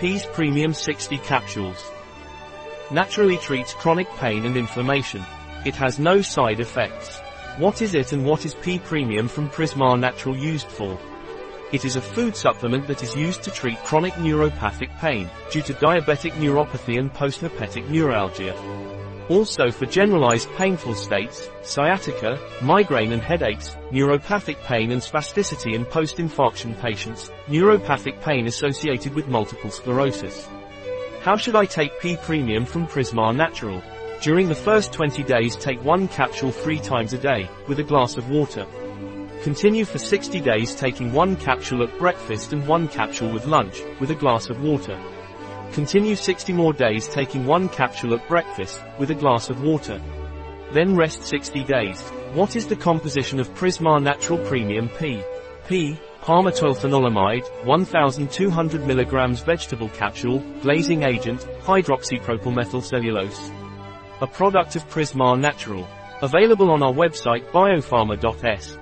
Peas Premium 60 capsules. Naturally treats chronic pain and inflammation. It has no side effects. What is it and what is Pea Premium from Prisma Natural used for? It is a food supplement that is used to treat chronic neuropathic pain, due to diabetic neuropathy and postherpetic neuralgia. Also for generalized painful states, sciatica, migraine and headaches, neuropathic pain and spasticity in post-infarction patients, neuropathic pain associated with multiple sclerosis. How should I take P Premium from Prisma Natural? During the first 20 days take one capsule three times a day, with a glass of water. Continue for 60 days taking one capsule at breakfast and one capsule with lunch, with a glass of water. Continue 60 more days taking one capsule at breakfast, with a glass of water. Then rest 60 days. What is the composition of Prisma Natural Premium P? P, palmitoylethanolamide, 1200 mg vegetable capsule, glazing agent, hydroxypropylmethylcellulose. A product of Prisma Natural. Available on our website biopharma.s.